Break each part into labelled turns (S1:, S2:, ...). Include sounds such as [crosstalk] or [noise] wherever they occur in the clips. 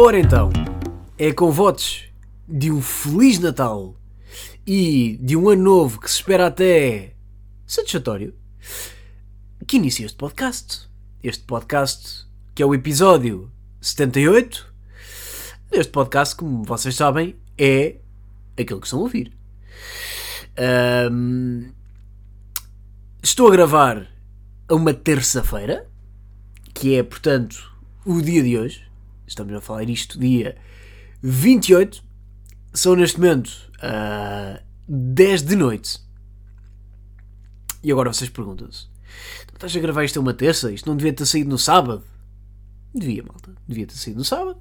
S1: Ora então, é com votos de um Feliz Natal e de um ano novo que se espera até satisfatório que inicia este podcast. Este podcast que é o episódio 78. Este podcast, como vocês sabem, é aquilo que estão a ouvir. Ahm, estou a gravar a uma terça-feira, que é, portanto, o dia de hoje. Estamos a falar isto dia 28. São neste momento ah, 10 de noite. E agora vocês perguntam-se: "Tu estás a gravar isto uma terça? Isto não devia ter saído no sábado? Devia, malta. Devia ter saído no sábado.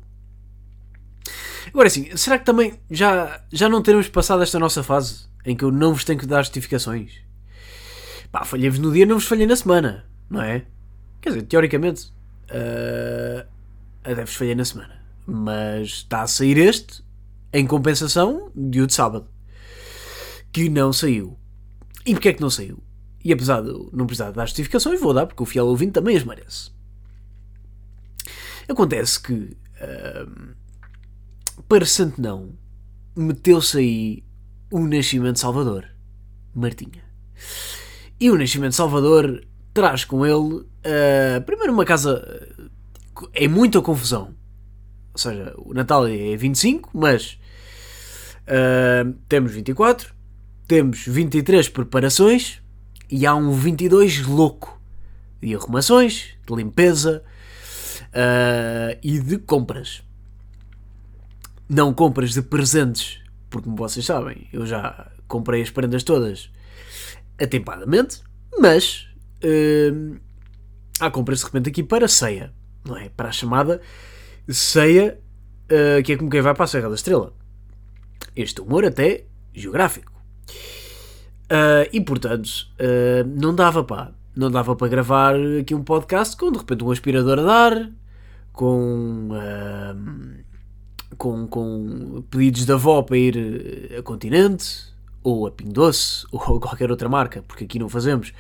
S1: Agora sim, será que também já, já não teremos passado esta nossa fase em que eu não vos tenho que dar justificações? Pá, falhei-vos no dia, não vos falhei na semana, não é? Quer dizer, teoricamente, uh, até vos falhei na semana. Mas está a sair este, em compensação de o de sábado, que não saiu. E porquê é que não saiu? E apesar de não precisar dar justificações, vou dar, porque o fiel ouvinte também as merece. Acontece que, ahm, para Santenão, meteu-se aí o Nascimento Salvador, Martinha. E o Nascimento Salvador traz com ele, ah, primeiro, uma casa em muita confusão. Ou seja, o Natal é 25, mas ah, temos 24, temos 23 preparações e há um 22 louco de arrumações, de limpeza ah, e de compras. Não compras de presentes, porque como vocês sabem, eu já comprei as prendas todas atempadamente, mas hum, há compras de repente aqui para ceia, não é? Para a chamada ceia, ah, que é como quem vai para a Serra da Estrela. Este humor até geográfico. Ah, e portanto, ah, não dava pá. Não dava para gravar aqui um podcast com de repente um aspirador a dar, com, com, com pedidos da avó para ir a Continente, ou a Pingo Doce, [laughs] ou a qualquer outra marca, porque aqui não fazemos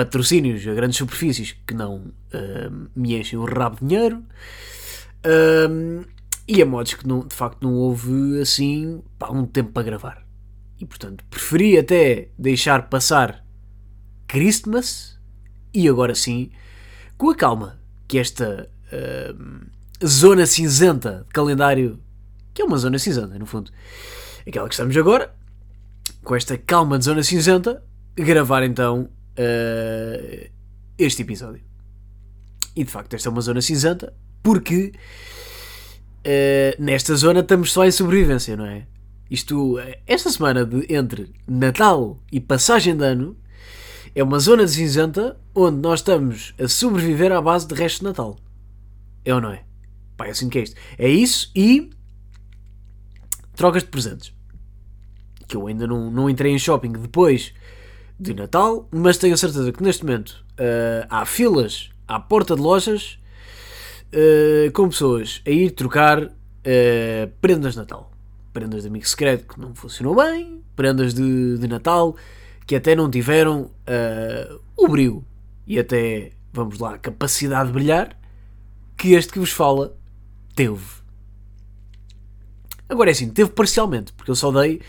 S1: patrocínios a grandes superfícies que não ah, me enchem o rabo de dinheiro. Ah, e a modos que não, de facto não houve assim pá, um tempo para gravar. E portanto preferi até deixar passar Christmas e agora sim, com a calma que esta ahm, zona cinzenta de calendário, que é uma zona cinzenta no fundo, aquela que estamos agora, com esta calma de zona cinzenta, gravar então ah, este episódio. E de facto esta é uma zona cinzenta porque Uh, nesta zona estamos só em sobrevivência, não é? Isto, eh, esta semana de, entre Natal e passagem de ano é uma zona cinzenta onde nós estamos a sobreviver à base de resto de Natal. É ou não é? Pá, é assim que é isto. É isso e trocas de presentes. Que eu ainda não, não entrei em shopping depois de Natal, mas tenho a certeza que neste momento eh, há filas à porta de lojas Uh, com pessoas a ir trocar uh, prendas de Natal. Prendas de amigo secreto que não funcionou bem, prendas de, de Natal que até não tiveram uh, o brilho e até, vamos lá, a capacidade de brilhar que este que vos fala teve. Agora é assim, teve parcialmente, porque eu só dei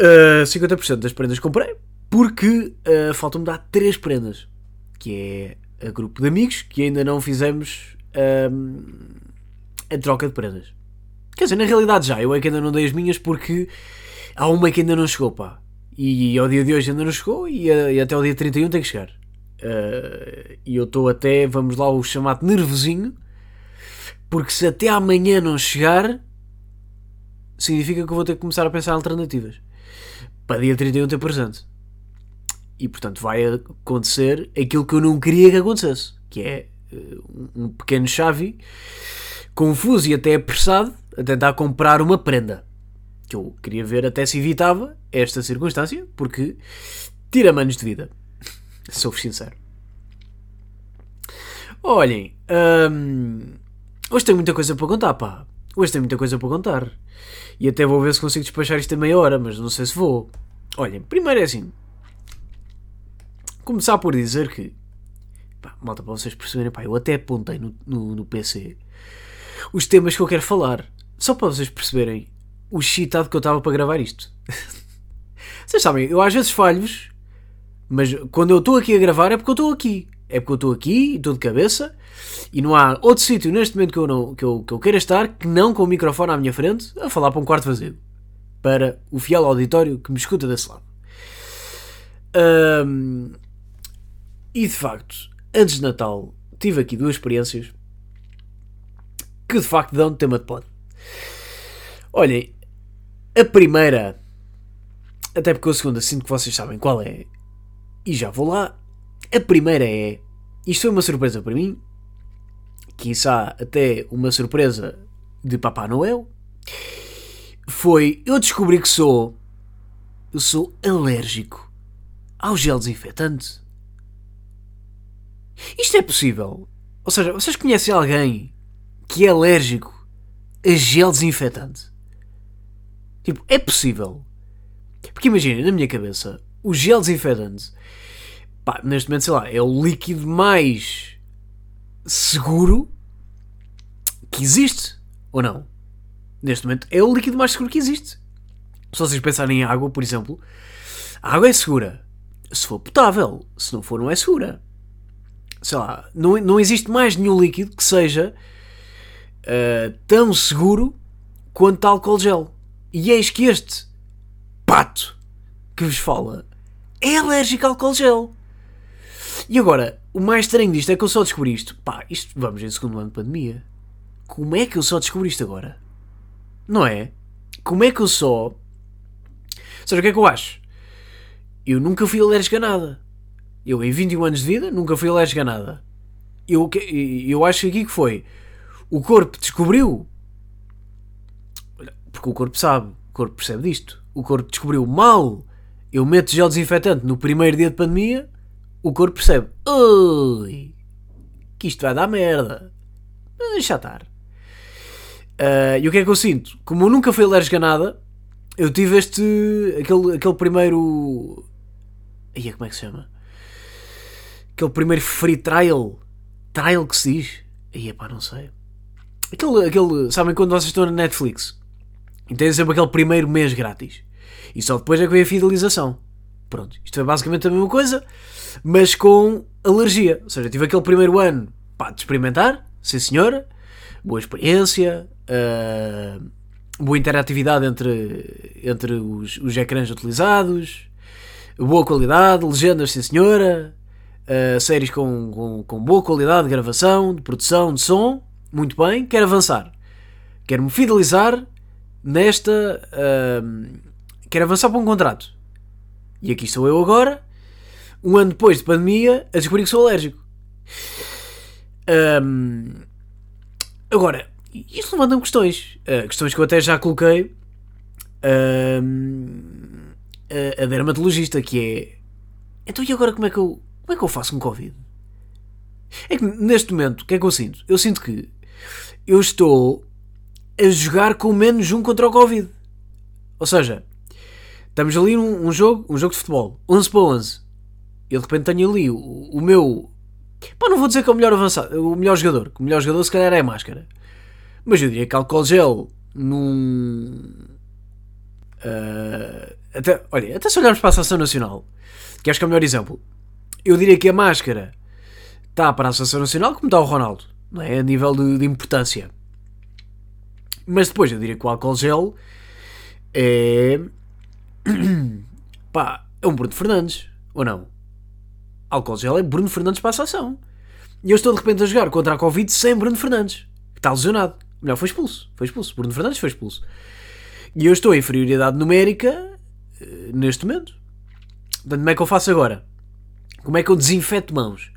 S1: uh, 50% das prendas que comprei, porque uh, faltam-me dar 3 prendas, que é a grupo de amigos que ainda não fizemos hum, a troca de prendas. Quer dizer, na realidade já, eu é que ainda não dei as minhas porque há uma que ainda não chegou, pá. E ao dia de hoje ainda não chegou e, a- e até ao dia 31 tem que chegar. Uh, e eu estou até, vamos lá, o chamado nervosinho, porque se até amanhã não chegar, significa que eu vou ter que começar a pensar em alternativas. Para dia 31 ter presente. E portanto vai acontecer aquilo que eu não queria que acontecesse, que é eh, um- pequeno chave confuso e até apressado a tentar comprar uma prenda. Que eu queria ver até se evitava esta circunstância, porque tira anos de vida. [laughs] Sou-vos sincero. Olhem, hum, hoje tem muita coisa para contar, pá. Hoje tem muita coisa para contar. E até vou ver se consigo despachar isto em meia hora, mas não sei se vou. Olhem, primeiro é assim. Começar por dizer que. Pá, malta, para vocês perceberem, pá, eu até apontei no, no, no PC os temas que eu quero falar. Só para vocês perceberem o excitado que eu estava para gravar isto. [laughs] vocês sabem, eu às vezes falho-vos, mas quando eu estou aqui a gravar é porque eu estou aqui. É porque eu estou aqui, estou de cabeça, e não há outro sítio neste momento que eu, não, que, eu, que eu queira estar que não com o microfone à minha frente a falar para um quarto vazio. Para o fiel auditório que me escuta desse lado. Um, e de facto, antes de Natal, tive aqui duas experiências que de facto dão tema de pod. Olhem, a primeira, até porque a segunda sinto que vocês sabem qual é, e já vou lá. A primeira é, isto foi uma surpresa para mim, quiçá até uma surpresa de Papá Noel, foi eu descobri que sou, eu sou alérgico ao gel desinfetante. Isto é possível? Ou seja, vocês conhecem alguém que é alérgico a gel desinfetante? Tipo, é possível. Porque imaginem, na minha cabeça, o gel desinfetante, pá, neste momento, sei lá, é o líquido mais seguro que existe, ou não? Neste momento, é o líquido mais seguro que existe. Se vocês pensarem em água, por exemplo, a água é segura. Se for potável, se não for, não é segura sei lá, não, não existe mais nenhum líquido que seja uh, tão seguro quanto álcool gel. E eis que este pato que vos fala é alérgico a álcool gel. E agora, o mais estranho disto é que eu só descobri isto. Pá, isto vamos em segundo ano de pandemia. Como é que eu só descobri isto agora? Não é? Como é que eu só. Sabe o que é que eu acho? Eu nunca fui alérgico a nada. Eu, em 21 anos de vida, nunca fui alérgico a nada. Eu, eu acho aqui que foi. O corpo descobriu. Porque o corpo sabe, o corpo percebe disto. O corpo descobriu mal. Eu meto gel desinfetante no primeiro dia de pandemia. O corpo percebe. Ui, que isto vai dar merda. Mas deixa estar. Uh, e o que é que eu sinto? Como eu nunca fui alérgico a nada, eu tive este. aquele, aquele primeiro. Aí como é que se chama? Aquele primeiro free trial, trial que se diz, é pá, não sei. Aquele, aquele, sabem quando vocês estão na Netflix e têm sempre aquele primeiro mês grátis e só depois é que vem a fidelização. Pronto, isto é basicamente a mesma coisa, mas com alergia. Ou seja, tive aquele primeiro ano pá, de experimentar, sim senhora, boa experiência, uh, boa interatividade entre, entre os, os ecrãs utilizados, boa qualidade, legendas, sim senhora, uh, séries com, com, com, boa qualidade de gravação, de produção, de som, muito bem, quero avançar. Quero-me fidelizar nesta. Uh, quero avançar para um contrato. E aqui estou eu agora, um ano depois de pandemia, a descobrir que sou alérgico. Um, agora, isto levanta-me questões. Uh, questões que eu até já coloquei uh, a, a dermatologista, que é. Então e agora como é que eu como é que eu faço com Covid? É que neste momento, o que é que eu sinto? Eu sinto que eu estou a jogar com menos um contra o Covid. Ou seja, estamos ali num um jogo, um jogo de futebol, 11 para 11. Eu de repente tenho ali o, o meu. Pá, não vou dizer que é o melhor avançado, o melhor jogador. o melhor jogador se calhar é a máscara. Mas eu diria que álcool gel num. Uh, até, olha, até se olharmos para a Seleção Nacional, que acho que é o melhor exemplo eu diria que a máscara está para a Seleção Nacional como está o Ronaldo, não é? A nível de, de importância. Mas depois eu diria que o álcool gel é. [clears throat] pá, é um Bruno Fernandes, ou não? Álcool gel é Bruno Fernandes para a seleção. E eu estou de repente a jogar contra a Covid sem Bruno Fernandes, que está lesionado. Melhor, foi expulso. Foi expulso. Bruno Fernandes foi expulso. E eu estou em inferioridade numérica eh, neste momento. Portanto, como é que eu faço agora? Como é que eu desinfeto mãos?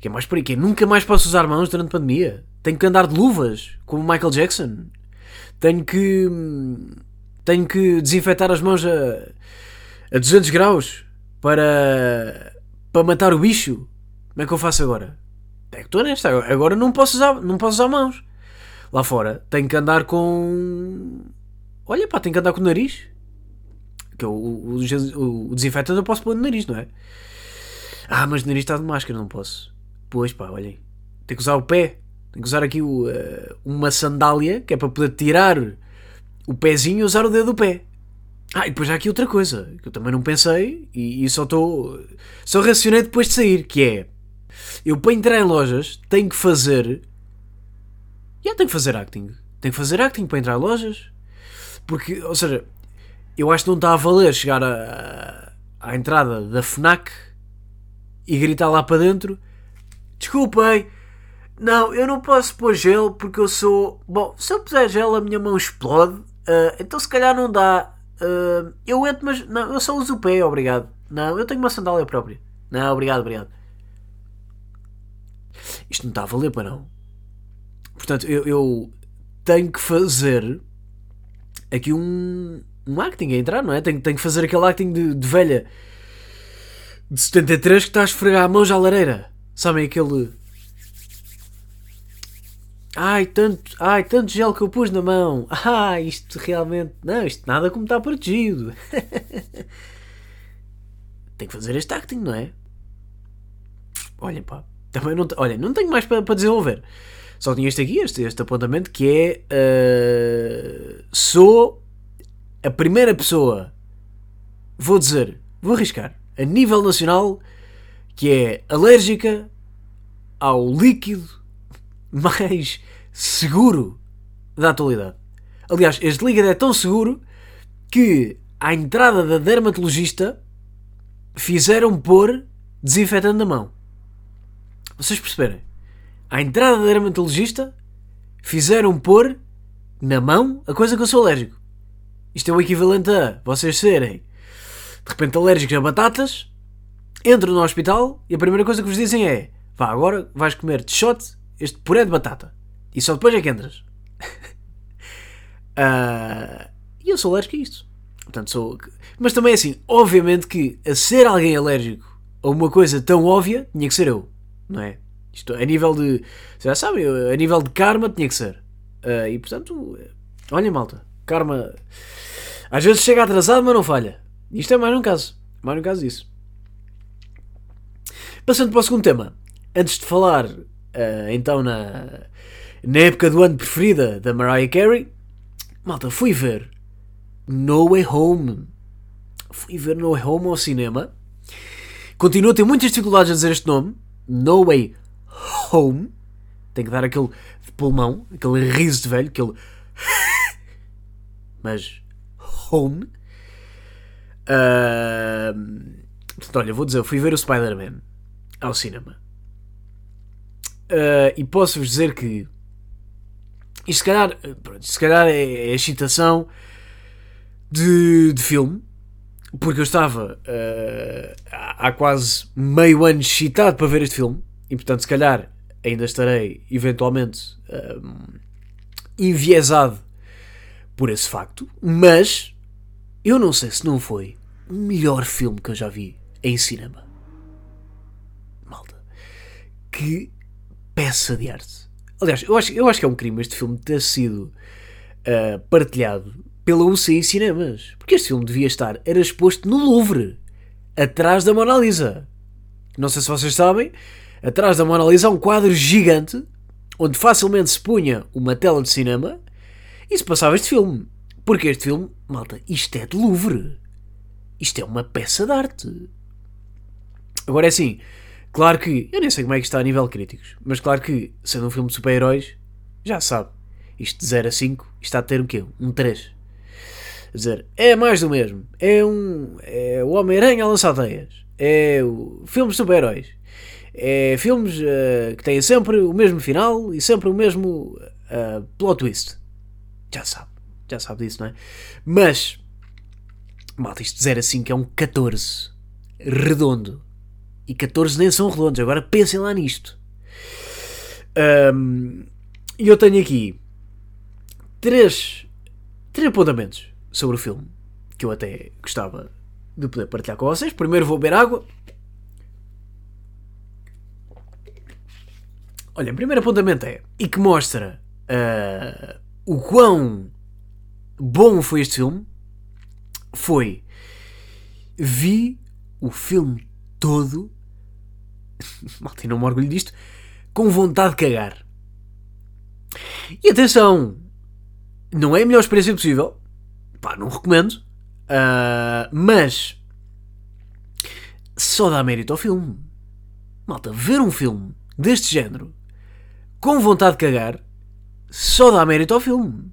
S1: Que é mais por aí, que é, nunca mais posso usar mãos durante a pandemia. Tenho que andar de luvas, como Michael Jackson. Tenho que. Tenho que desinfetar as mãos a, a 200 graus para. para matar o bicho. Como é que eu faço agora? É que estou honesto, agora não posso usar, não posso usar mãos. Lá fora tenho que andar com. Olha pá, tenho que andar com o nariz. Que o, o, o, o desinfetante eu posso pôr no nariz, não é? Ah, mas o nariz está de máscara, não posso. Pois pá, olhem. Tem que usar o pé. Tenho que usar aqui o, uh, uma sandália que é para poder tirar o pezinho e usar o dedo do pé. Ah, e depois há aqui outra coisa que eu também não pensei e, e só estou. Só racionei depois de sair, que é. Eu para entrar em lojas tenho que fazer. Já tenho que fazer acting. Tenho que fazer acting para entrar em lojas. Porque, ou seja, eu acho que não está a valer chegar a, a, à entrada da FNAC e gritar lá para dentro: Desculpem, não, eu não posso pôr gel porque eu sou. Bom, se eu puser gel a minha mão explode, uh, então se calhar não dá. Uh, eu entro, mas não, eu só uso o pé, obrigado. Não, eu tenho uma sandália própria. Não, obrigado, obrigado. Isto não está a valer para não. Portanto, eu, eu tenho que fazer aqui um, um acting a entrar, não é? Tenho, tenho que fazer aquele acting de, de velha de 73 que está a esfregar a mão já à lareira. Sabem aquele. Ai tanto, ai, tanto gel que eu pus na mão. [laughs] Ah, isto realmente. Não, isto nada como está protegido. [laughs] Tem que fazer este acting, não é? Olhem, pá. Também não, olha, não tenho mais para, para desenvolver. Só tinha este aqui, este, este apontamento, que é. Uh, sou a primeira pessoa. Vou dizer, vou arriscar, a nível nacional, que é alérgica ao líquido [laughs] mais seguro da atualidade. Aliás, este líquido é tão seguro que à entrada da dermatologista fizeram pôr desinfetante na mão. Vocês perceberem? À entrada da dermatologista fizeram pôr na mão a coisa que eu sou alérgico. Isto é o equivalente a vocês serem de repente alérgicos a batatas, entram no hospital e a primeira coisa que vos dizem é vá, agora vais comer de shot este puré de batata. E só depois é que entras. uh, [laughs] e eu sou alérgico a isto. Portanto, sou... Mas também é assim, obviamente que a ser alguém alérgico a uma coisa tão óbvia, tinha que ser eu. Não é? Isto a nível de. Já sabem, a nível de karma tinha que ser. Uh, e portanto, olha malta, karma. Às vezes chega atrasado, mas não falha. Isto é mais um caso. Mais um caso disso. Passando para o segundo tema. Antes de falar uh, então na, na época do ano preferida da Mariah Carey, malta, fui ver No Way Home. Fui ver No Way Home ao cinema. Continuo a ter muitas dificuldades a dizer este nome. No Way Home. Tem que dar aquele de pulmão, aquele riso de velho, aquele. [laughs] Mas. Home. Uh... Portanto, olha, vou dizer, eu fui ver o Spider-Man ao cinema. Uh, e posso-vos dizer que isto se calhar, pronto, se calhar é, é excitação de, de filme, porque eu estava uh, há quase meio ano excitado para ver este filme, e portanto, se calhar ainda estarei eventualmente enviesado por esse facto, mas eu não sei se não foi o melhor filme que eu já vi em cinema. Malta, que peça de arte. Aliás, eu acho, eu acho que é um crime este filme ter sido uh, partilhado pela UCI Cinemas. Porque este filme devia estar, era exposto no Louvre, atrás da Mona Lisa. Não sei se vocês sabem, atrás da Mona Lisa há um quadro gigante onde facilmente se punha uma tela de cinema e se passava este filme. Porque este filme, malta, isto é de Louvre. Isto é uma peça de arte. Agora é assim, Claro que, eu nem sei como é que está a nível críticos, mas claro que, sendo um filme de super-heróis, já sabe. Isto de 0 a 5 está a ter um quê? Um 3. A dizer, é mais do mesmo. É um. É o Homem-Aranha a lançar teias. É o filmes de super-heróis. É filmes uh, que têm sempre o mesmo final e sempre o mesmo uh, plot twist. Já sabe. Já sabe disso, não é? Mas. Malta, isto de 0 a 5 é um 14. Redondo e 14 nem são redondos. Agora pensem lá nisto. Um, e eu tenho aqui três, três apontamentos sobre o filme que eu até gostava de poder partilhar com vocês. Primeiro vou beber água. Olha, o primeiro apontamento é e que mostra uh, o quão bom foi este filme. Foi vi o filme todo, [laughs] malta, não me orgulho disto, com vontade de cagar. E atenção, não é a melhor experiência possível. Pá, não recomendo. Uh, mas só dá mérito ao filme. Malta, ver um filme deste género com vontade de cagar só dá mérito ao filme.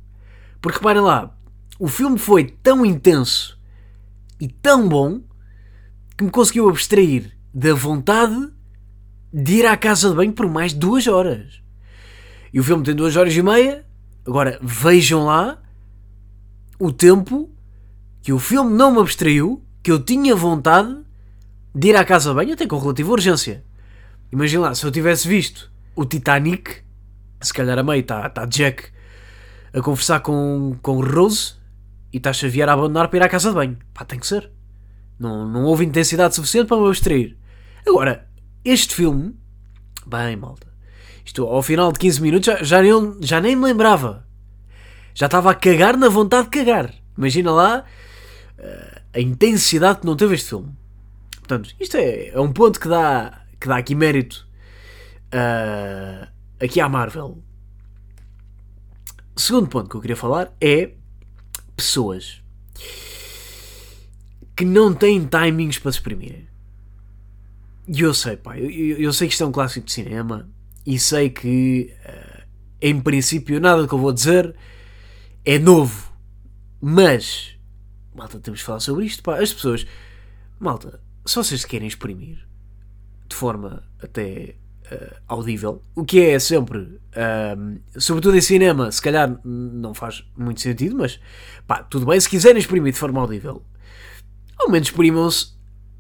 S1: Porque reparem lá, o filme foi tão intenso e tão bom que me conseguiu abstrair da vontade de ir à casa de banho por mais duas horas. E o filme tem duas horas e meia. Agora vejam lá o tempo que o filme não me abstraiu, que eu tinha vontade de ir à casa de banho, até com relativa urgência. Imagina lá, se eu tivesse visto o Titanic, se calhar a meio está tá Jack a conversar com, com Rose e está Xavier a abandonar para ir à casa de banho. Pá, tem que ser. Não, não houve intensidade suficiente para me abstrair. Agora, este filme, bem, malta, isto ao final de 15 minutos já, já, nem, já nem me lembrava. Já estava a cagar na vontade de cagar. Imagina lá uh, a intensidade que não teve este filme. Portanto, isto é, é um ponto que dá, que dá aqui mérito uh, aqui à Marvel. Segundo ponto que eu queria falar é pessoas que não têm timings para se exprimirem. E eu sei, pá, eu, eu, sei que isto é um clássico de cinema e sei que, uh, em princípio, nada que eu vou dizer é novo. Mas, malta, temos de falar sobre isto, pá. As pessoas, malta, se vocês querem exprimir de forma até uh, audível, o que é sempre, uh, sobretudo em cinema, se calhar não faz muito sentido, mas pá, tudo bem, se quiserem exprimir de forma audível, ao menos exprimam-se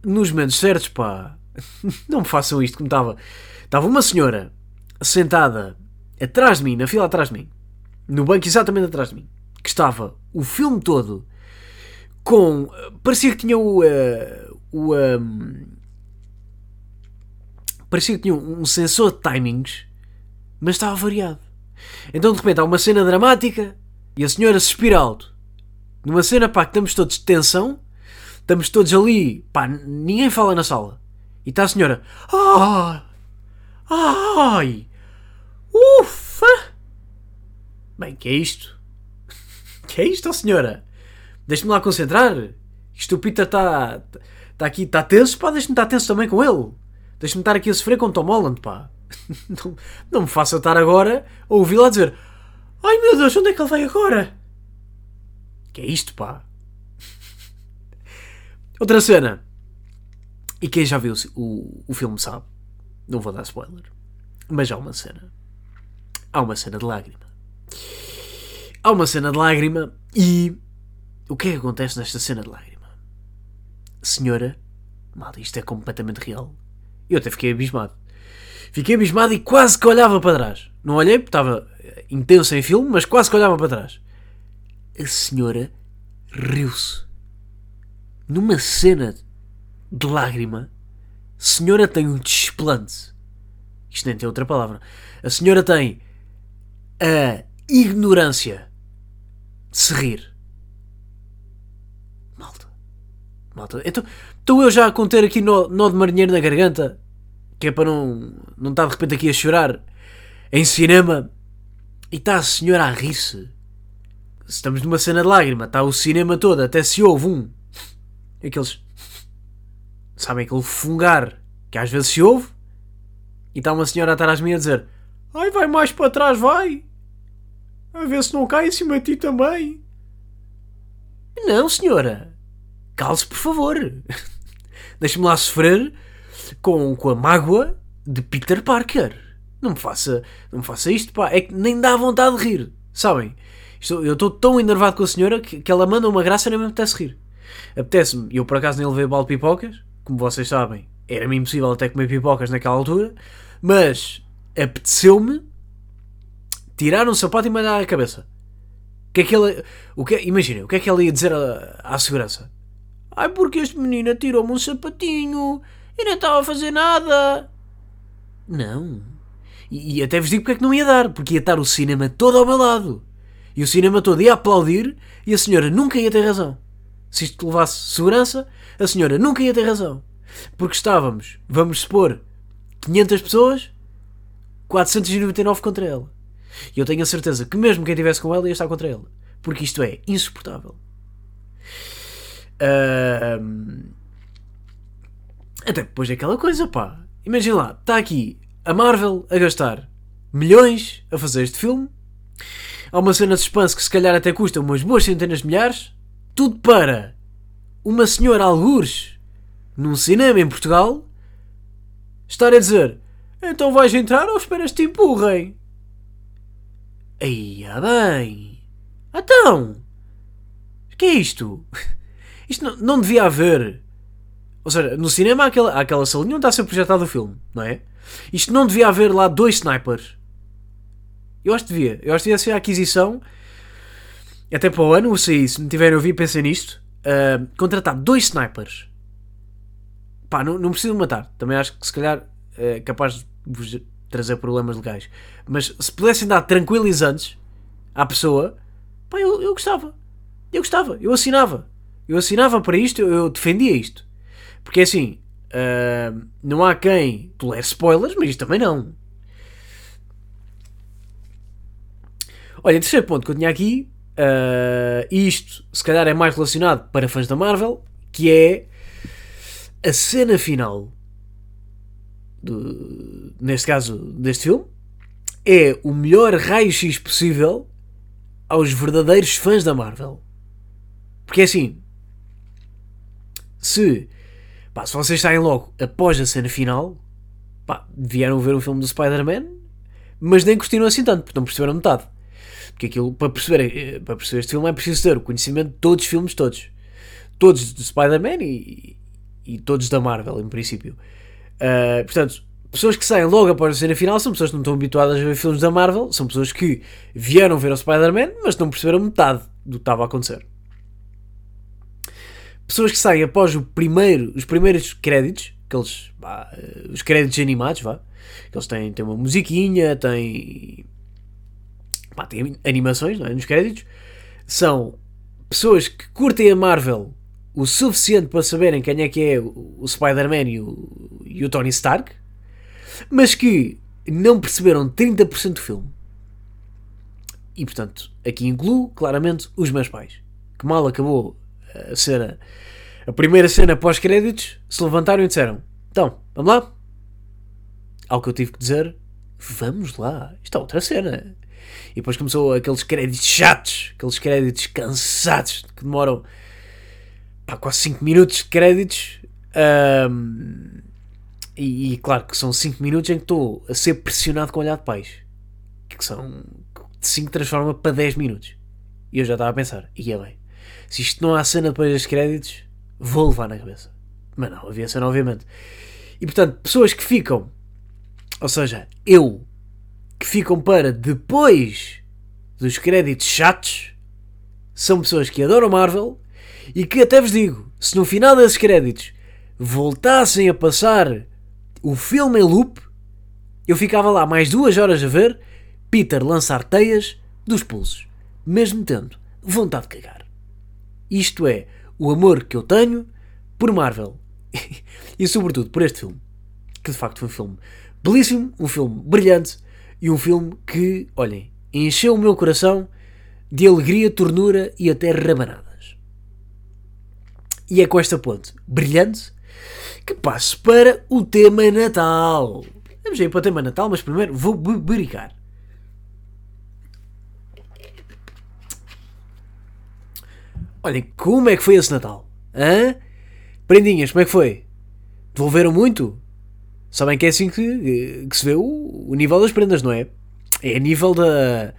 S1: nos momentos certos, pá. [laughs] não me façam isto como estava. Estava uma senhora sentada atrás de mim, na fila atrás de mim, no banco exatamente atrás de mim, que estava o filme todo com. parecia que tinha o. Uh, o um, parecia que tinha um sensor de timings, mas estava variado. Então de repente há uma cena dramática e a senhora suspira alto. Numa cena pá, que estamos todos de tensão, estamos todos ali, pá, ninguém fala na sala. E está a senhora, ai, ai, ufa. Bem, que é isto? [laughs] Que é isto, senhora? Deixa-me lá concentrar. Isto o Peter está Está aqui, está tenso, pá, deixa-me estar tenso também com ele. Deixa-me estar aqui a sofrer com Tom Holland, pá. [laughs] Não, não me faça estar agora a ouvir lá dizer Ai meu Deus, onde é que ele vai agora? Que é isto, pá? [laughs] Outra cena. E quem já viu o, o filme sabe. Não vou dar spoiler. Mas há uma cena. Há uma cena de lágrima. Há uma cena de lágrima e. O que é que acontece nesta cena de lágrima? senhora, mal, isto é completamente real. Eu até fiquei abismado. Fiquei abismado e quase que olhava para trás. Não olhei porque estava intenso em filme, mas quase que olhava para trás. A senhora riu-se. Numa cena de lágrima, a senhora tem um desplante. Isto nem tem outra palavra. A senhora tem a ignorância de se rir. malta. Então, estou eu já a conter aqui nó, nó de marinheiro na garganta, que é para não, não estar de repente aqui a chorar em cinema, e está a senhora a rir-se. Estamos numa cena de lágrima, está o cinema todo, até se ouve um. Aqueles. Sabem aquele fungar que às vezes se ouve, e está uma senhora atrás de mim a dizer: Ai, vai mais para trás, vai! A ver se não cai em cima de ti também. Não, senhora cale-se, por favor. Deixe-me lá sofrer com, com a mágoa de Peter Parker. Não me faça, não me faça isto, pá. É que nem dá vontade de rir, sabem? Estou, eu estou tão enervado com a senhora que, que ela manda uma graça e nem me apetece rir. Apetece-me, eu por acaso nem levei balde de pipocas, como vocês sabem, era-me impossível até comer pipocas naquela altura, mas apeteceu-me tirar um sapato e mandar a cabeça. Que é que ela. O que, imagina, o que é que ela ia dizer à, à segurança? Ai, porque este menino tirou-me um sapatinho e não estava a fazer nada. Não. E, e, até vos digo porque é que não ia dar, porque ia estar o cinema todo ao meu lado. E o cinema todo ia aplaudir e a senhora nunca ia ter razão. Se isto levasse segurança, a senhora nunca ia ter razão. Porque estávamos, vamos supor, 500 pessoas, 499 contra ela. E eu tenho a certeza que mesmo quem estivesse com ela ia estar contra ela. Porque isto é insuportável. Ahm, até depois daquela coisa, pá. Imagina lá, está aqui a Marvel a gastar milhões a fazer este filme. Há uma cena de suspense que se calhar até custa umas boas centenas de milhares. Tudo para uma senhora algures num cinema em Portugal estar a dizer então vais entrar ou esperas que te empurrem? Aí, ah bem. Então, o que é isto? Isto não, não devia haver. Ou seja, no cinema há aquela, há aquela salinha onde está a ser projetado o filme, não é? Isto não devia haver lá dois snipers. Eu acho que devia. Eu acho que devia ser a aquisição. Até para o ano, se, se me tiverem a ouvir, pensem nisto. Uh, contratar dois snipers. Pá, não, não preciso matar. Também acho que se calhar é capaz de vos trazer problemas legais. Mas se pudessem dar tranquilizantes à pessoa, pá, eu, eu gostava. Eu gostava. Eu assinava. Eu assinava para isto, eu, defendia isto. Porque assim, uh, não há quem tolere spoilers, mas isto também não. Olha, terceiro ponto que eu tinha aqui, uh, isto se calhar é mais relacionado para fãs da Marvel, que é a cena final, do, neste caso deste filme, é o melhor raio-x possível aos verdadeiros fãs da Marvel. Porque é assim, se, pá, se vocês saem logo após a cena final, pá, vieram ver o filme do Spider-Man, mas nem curtiram assim tanto, porque não perceberam metade. Porque aquilo, para perceber, eh, para perceber este filme, é preciso ter o conhecimento de todos os filmes, todos. Todos do Spider-Man e, e todos da Marvel, em princípio. Uh, portanto, pessoas que saem logo após a cena final são pessoas que não estão habituadas a ver filmes da Marvel, são pessoas que vieram ver o Spider-Man, mas não perceberam metade do que estava a acontecer. Pessoas que saem após o primeiro, os primeiros créditos, aqueles, bah, eh, os créditos animados, vá, que eles têm, têm uma musiquinha, têm pá, tem animações é? nos créditos, são pessoas que curtem a Marvel o suficiente para saberem quem é que é o Spider-Man e o, e o Tony Stark, mas que não perceberam 30% do filme. E portanto, aqui incluo claramente os meus pais, que mal acabou a cena, a primeira cena pós-créditos, se levantaram e disseram: Então, vamos lá? Ao que eu tive que dizer: Vamos lá, isto é outra cena. E depois começou aqueles créditos chatos, aqueles créditos cansados que demoram pá, quase 5 minutos de créditos. Um, e, e, claro que são 5 minutos em que estou a ser pressionado com o olhar de pais. Que são de 5 transforma para 10 minutos. E eu já estava a pensar, e é bem, se isto não há cena depois dos créditos, vou levar na cabeça. Mas não, havia cena, obviamente. E portanto, pessoas que ficam, ou seja, eu que ficam para depois dos créditos chatos são pessoas que adoram Marvel e que até vos digo, se no final desses créditos voltassem a passar o filme em loop, eu ficava lá mais duas horas a ver Peter lançar teias dos pulsos, mesmo tendo vontade de cagar. Isto é o amor que eu tenho por Marvel [laughs] e sobretudo por este filme, que de facto foi um filme belíssimo, um filme brilhante, e um filme que, olhem, encheu o meu coração de alegria, ternura e até rabanadas. E é com esta ponte brilhante que passo para o tema Natal. Vamos ir para o tema Natal, mas primeiro vou bebericar. Olhem, como é que foi esse Natal? Hã? Prendinhas, como é que foi? Devolveram muito? Sabem que é assim que, que se vê o, o, nível das prendas, não é? É a nível da.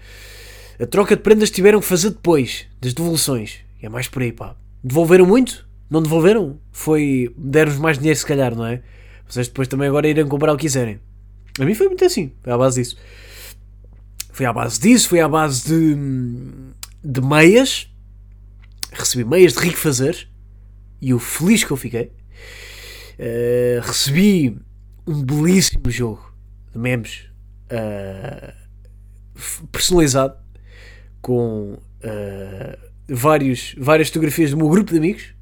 S1: A troca de prendas que tiveram que fazer depois das devoluções. É mais por aí, pá. Devolveram muito? Não devolveram? Foi. Deram-vos mais dinheiro, se calhar, não é? Vocês depois também agora irem comprar o que quiserem. A mim foi muito assim. Foi à base disso. Foi à base disso, foi à base de. de meias. Recebi meias de rico fazer. E o feliz que eu fiquei. Uh, recebi um belíssimo jogo de memes uh, personalizado com uh, vários, várias fotografias do meu grupo de amigos.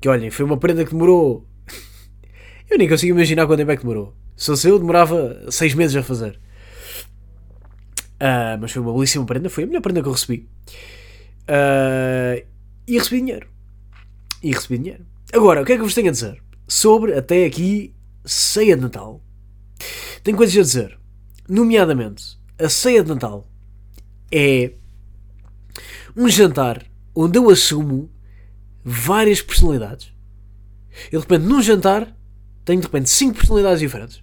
S1: Que olhem, foi uma prenda que demorou. [laughs] eu nem consigo imaginar quanto tempo é que demorou. Se fosse eu, demorava seis meses a fazer. Uh, mas foi uma belíssima prenda, foi a melhor prenda que eu recebi. Uh, e recebi dinheiro. E recebi dinheiro. Agora, o que é que eu vos tenho a dizer? Sobre, até aqui, ceia de Natal. Tenho coisas a dizer. Nomeadamente, a ceia de Natal é um jantar onde eu assumo várias personalidades. Eu, de repente, num jantar, tenho de repente cinco personalidades diferentes.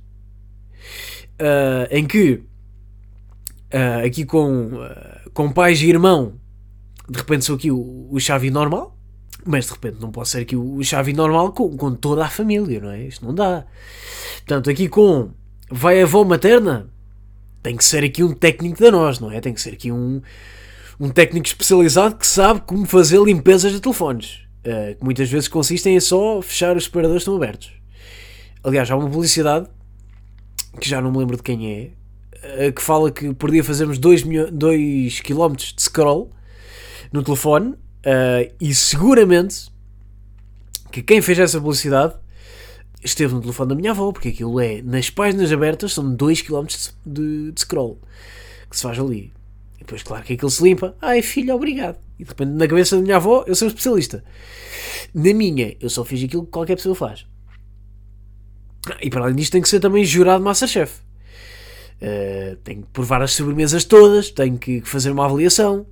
S1: Uh, em que, uh, aqui com, uh, com pais e irmão, de repente sou aqui o, o Xavi normal, mas de repente não posso ser aqui o, o Xavi normal com, com toda a família, não é? Isto não dá. Portanto, aqui com vai a avó materna, tem que ser aqui um técnico da nós, não é? Tem que ser aqui um, um técnico especializado que sabe como fazer limpezas de telefones. Uh, que muitas vezes consistem em só fechar os separadores que estão abertos. Aliás, há uma publicidade que já não me lembro de quem é, uh, que fala que por dia fazemos 2 km de scroll no telefone uh, e seguramente que quem fez essa publicidade esteve no telefone da minha avó, porque aquilo é nas páginas abertas, são 2 km de, de scroll que se faz ali. E depois, claro que aquilo se limpa. Ai, filho, obrigado. E de repente, na cabeça da minha avó, eu sou um especialista. Na minha, eu só fiz aquilo que qualquer pessoa faz. E para além disto, tem que ser também jurado Masterchef. Uh, tenho que provar as sobremesas todas, tenho que fazer uma avaliação.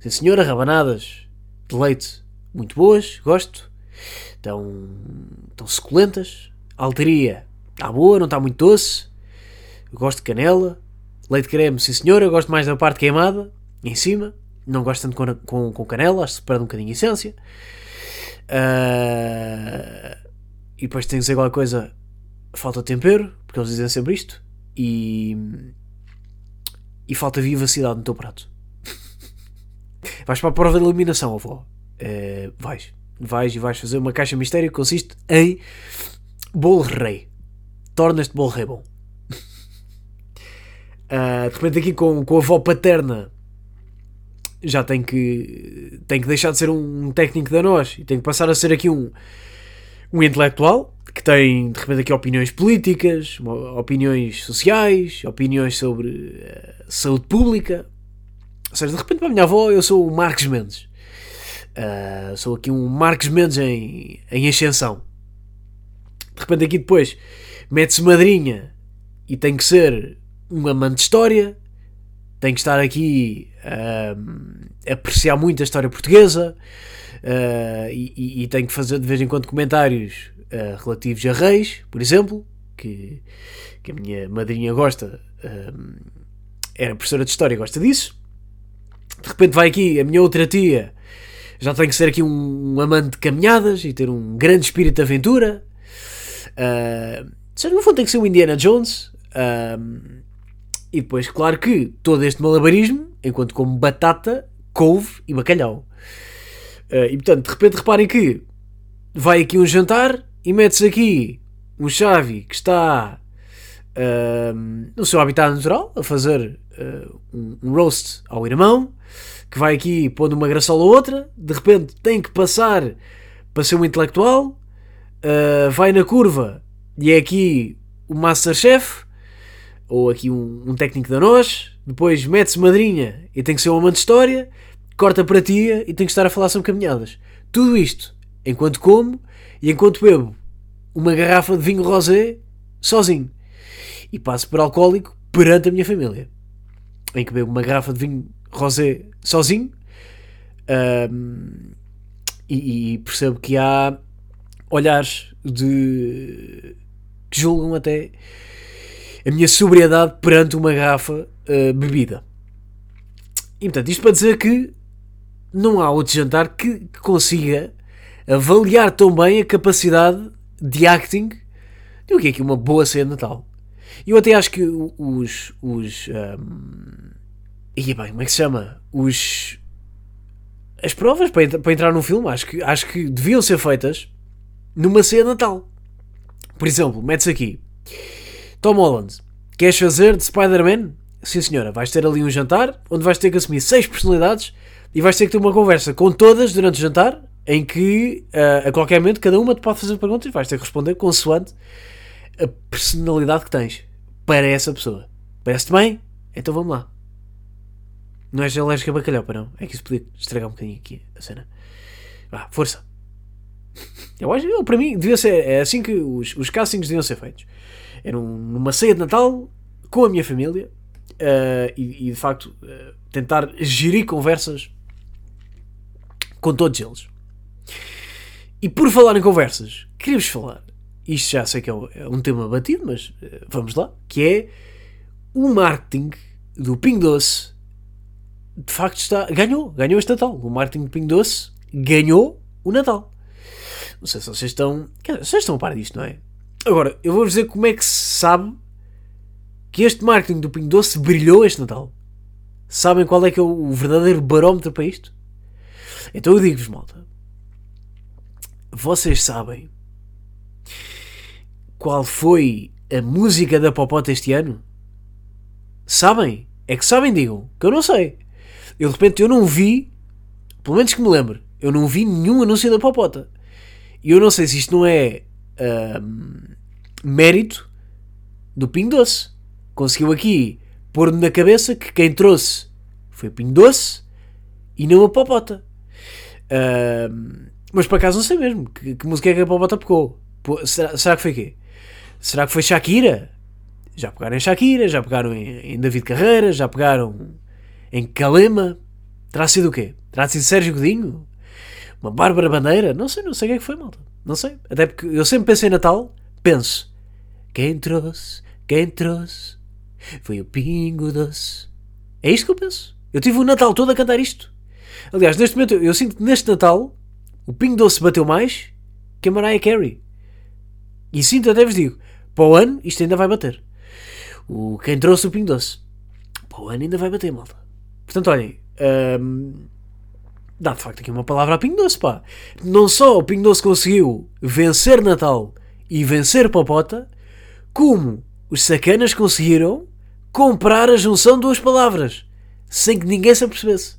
S1: Sim, senhora, rabanadas de leite muito boas, gosto. Estão, estão suculentas. Alteria está boa, não está muito doce. gosto de canela. Leite creme, sim senhora, gosto mais da parte queimada, em cima. Não gosto tanto com, com, com canela, acho que perde um bocadinho a essência. Uh, e depois tem que ser alguma coisa, falta tempero, porque eles dizem sempre isto. E, e falta vivacidade no teu prato. Vais para a prova de eliminação, avó. Uh, vais. Vais e vais fazer uma caixa mistério que consiste em bolo rei. Tornas-te bolo rei bom. Uh, [laughs] de repente aqui com, com a avó paterna já tem que, tem que deixar de ser um técnico da nós e tem que passar a ser aqui um, um intelectual que tem de repente aqui opiniões políticas, opiniões sociais, opiniões sobre uh, saúde pública. Ou seja, de repente para a minha avó eu sou o Marcos Mendes. Uh, sou aqui um Marcos Mendes em, em ascensão. De repente aqui depois mete-se madrinha e tem que ser um amante de história, tem que estar aqui uh, a apreciar muito a história portuguesa uh, e, e, tem que fazer de vez em quando comentários relativos a reis, por exemplo, que, que a minha madrinha gosta, era professora de história e gosta disso. De repente vai aqui a minha outra tia, já tem que ser aqui um, um amante de caminhadas e ter um grande espírito de aventura. Uh, seja, no fundo tem que ser o Indiana Jones. Uh, e depois, claro que todo este malabarismo, enquanto como batata, couve e bacalhau. Uh, e portanto, de repente reparem que vai aqui um jantar e mete-se aqui um chave que está uh, no seu habitat natural a fazer uh, um, roast ao irmão, que vai aqui pondo uma graçola ou outra, de repente tem que passar para ser um intelectual, vai na curva e é aqui o Masterchef ou aqui um, um técnico da nós, depois mete-se madrinha e tem que ser um amante de história, corta para tia e tem que estar a falar sobre caminhadas. Tudo isto enquanto como e enquanto bebo uma garrafa de vinho rosé sozinho. E passo por alcoólico perante a minha família. Em que bebo uma garrafa de vinho rosé sozinho um, e, e, percebo que há olhares de que julgam até a minha sobriedade perante uma garrafa uh, bebida. E portanto, isto para dizer que não há outro jantar que, que consiga avaliar tão bem a capacidade de acting do que é que uma boa ceia de Natal. Eu até acho que os. os um, e bem, como é que se chama? Os. As provas para, para entrar num filme acho que, acho que deviam ser feitas numa ceia de Natal. Por exemplo, metes aqui Tom Holland, queres fazer de Spider-Man? Sim senhora, vais ter ali um jantar onde vais ter que assumir seis personalidades e vais ter que ter uma conversa com todas durante o jantar em que uh, a qualquer momento cada uma te pode fazer perguntas e vais ter que responder consoante a personalidade que tens para essa pessoa. Parece-te bem? Então vamos lá. Não és alérgico a bacalhau, para não? É que isso podia estragar um bocadinho aqui a cena. Vá, força. Eu acho que para mim devia ser. É assim que os, os castings deviam ser feitos. Era um, numa ceia de Natal com a minha família uh, e, e, de facto uh, tentar gerir conversas com todos eles. E por falar em conversas, queria-vos falar. Isto já sei que é um, é tema batido, mas uh, vamos lá. Que é o marketing do Ping Doce. De facto está, ganhou, ganhou este Natal. O marketing do Ping Doce ganhou o Natal. Não sei se vocês estão. Vocês estão a par disto, não é? Agora, eu vou-vos dizer como é que se sabe que este marketing do Pingo Doce brilhou este Natal. Sabem qual é que é o verdadeiro barómetro para isto? Então eu digo-vos, malta. Vocês sabem qual foi a música da Popota este ano? Sabem? É que sabem, digam. Que eu não sei. Eu de repente eu não vi, pelo menos que me lembro, eu não vi nenhum anúncio da Popota. E eu não sei se isto não é uh, mérito do Pingo Doce. Conseguiu aqui pôr-me na cabeça que quem trouxe foi o Doce e não a Popota. Uh, mas por acaso não sei mesmo que, que música é que a Popota pegou. Será, será que foi quê? Será que foi Shakira? Já pegaram em Shakira, já pegaram em, David Carreira, já pegaram em Calema. Terá sido o quê? Terá sido Sérgio Godinho? Uma Bárbara Bandeira? Não sei, não sei o que é que foi, malta. Não sei. Até porque eu sempre pensei em Natal, penso. Quem trouxe, quem trouxe foi o Pingo Doce. É isto que eu penso. Eu tive o Natal todo a cantar isto. Aliás, neste momento, eu sinto que neste Natal o Pingo Doce bateu mais que a Mariah Carey. E sinto, até vos digo, para o ano isto ainda vai bater. O, quem trouxe o Pingo Doce. Para o ano ainda vai bater, malta. Portanto, olhem. Hum, dá de facto aqui uma palavra a Pingo Doce, pá. Não só o Pingo Doce conseguiu vencer Natal e vencer Popota, como os sacanas conseguiram comprar a junção de duas palavras sem que ninguém se apercebesse.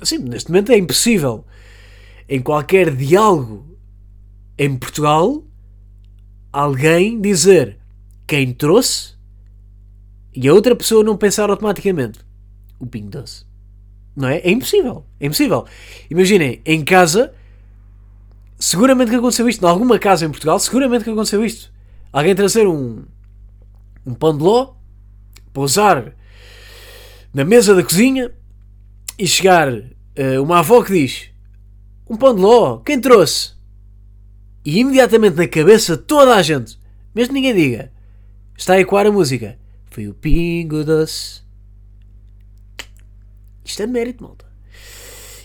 S1: Assim, neste momento é impossível em qualquer diálogo em Portugal alguém dizer quem trouxe e a outra pessoa não pensar automaticamente o Pingo Doce. Não é? É impossível. É impossível. Imaginem, em casa, seguramente que aconteceu isto. Em alguma casa em Portugal, seguramente que aconteceu isto. Alguém trazer um, um pão de ló, pousar na mesa da cozinha e chegar uh, uma avó que diz: Um pão de ló, quem trouxe? E imediatamente na cabeça toda a gente, mesmo ninguém diga, está a ecoar a música. Foi o Pingo Doce. Isto é mérito, malta.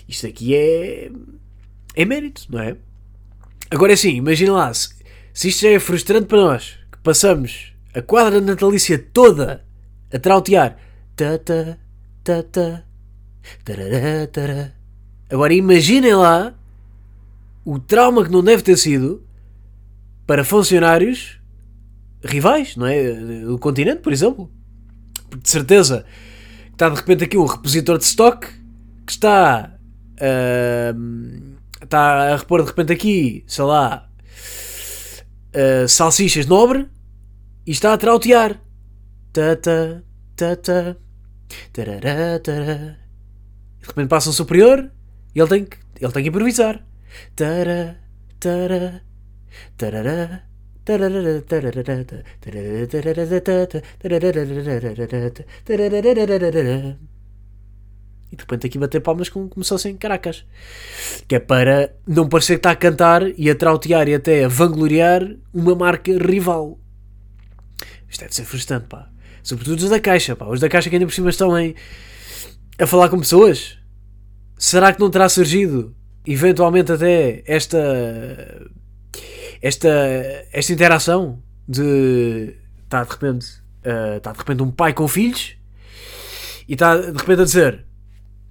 S1: Isto aqui é. É mérito, não é? Agora é assim, imagina lá, se, se isto já é frustrante para nós, que passamos a quadra natalícia toda a trautear. Agora imaginem lá o trauma que não deve ter sido para funcionários rivais, não é? Do continente, por exemplo. De certeza está de repente aqui um repositor de stock que está, uh, está a repor de repente aqui, sei lá, uh, salsichas nobre e está a trautear. Tata, tata, tarará, tará. De repente passa um superior e ele tem que, ele tem que improvisar. E de repente aqui bater palmas como começou sem caracas. Que é para não parecer que está a cantar e a trautear e até a vangloriar uma marca rival. Isto deve ser frustrante, pá. Sobretudo os da Caixa, pá. Os da Caixa que ainda por cima estão em, a falar com pessoas. Será que não terá surgido, eventualmente até, esta esta, esta interação de está de repente está de repente um pai com filhos e está de repente a dizer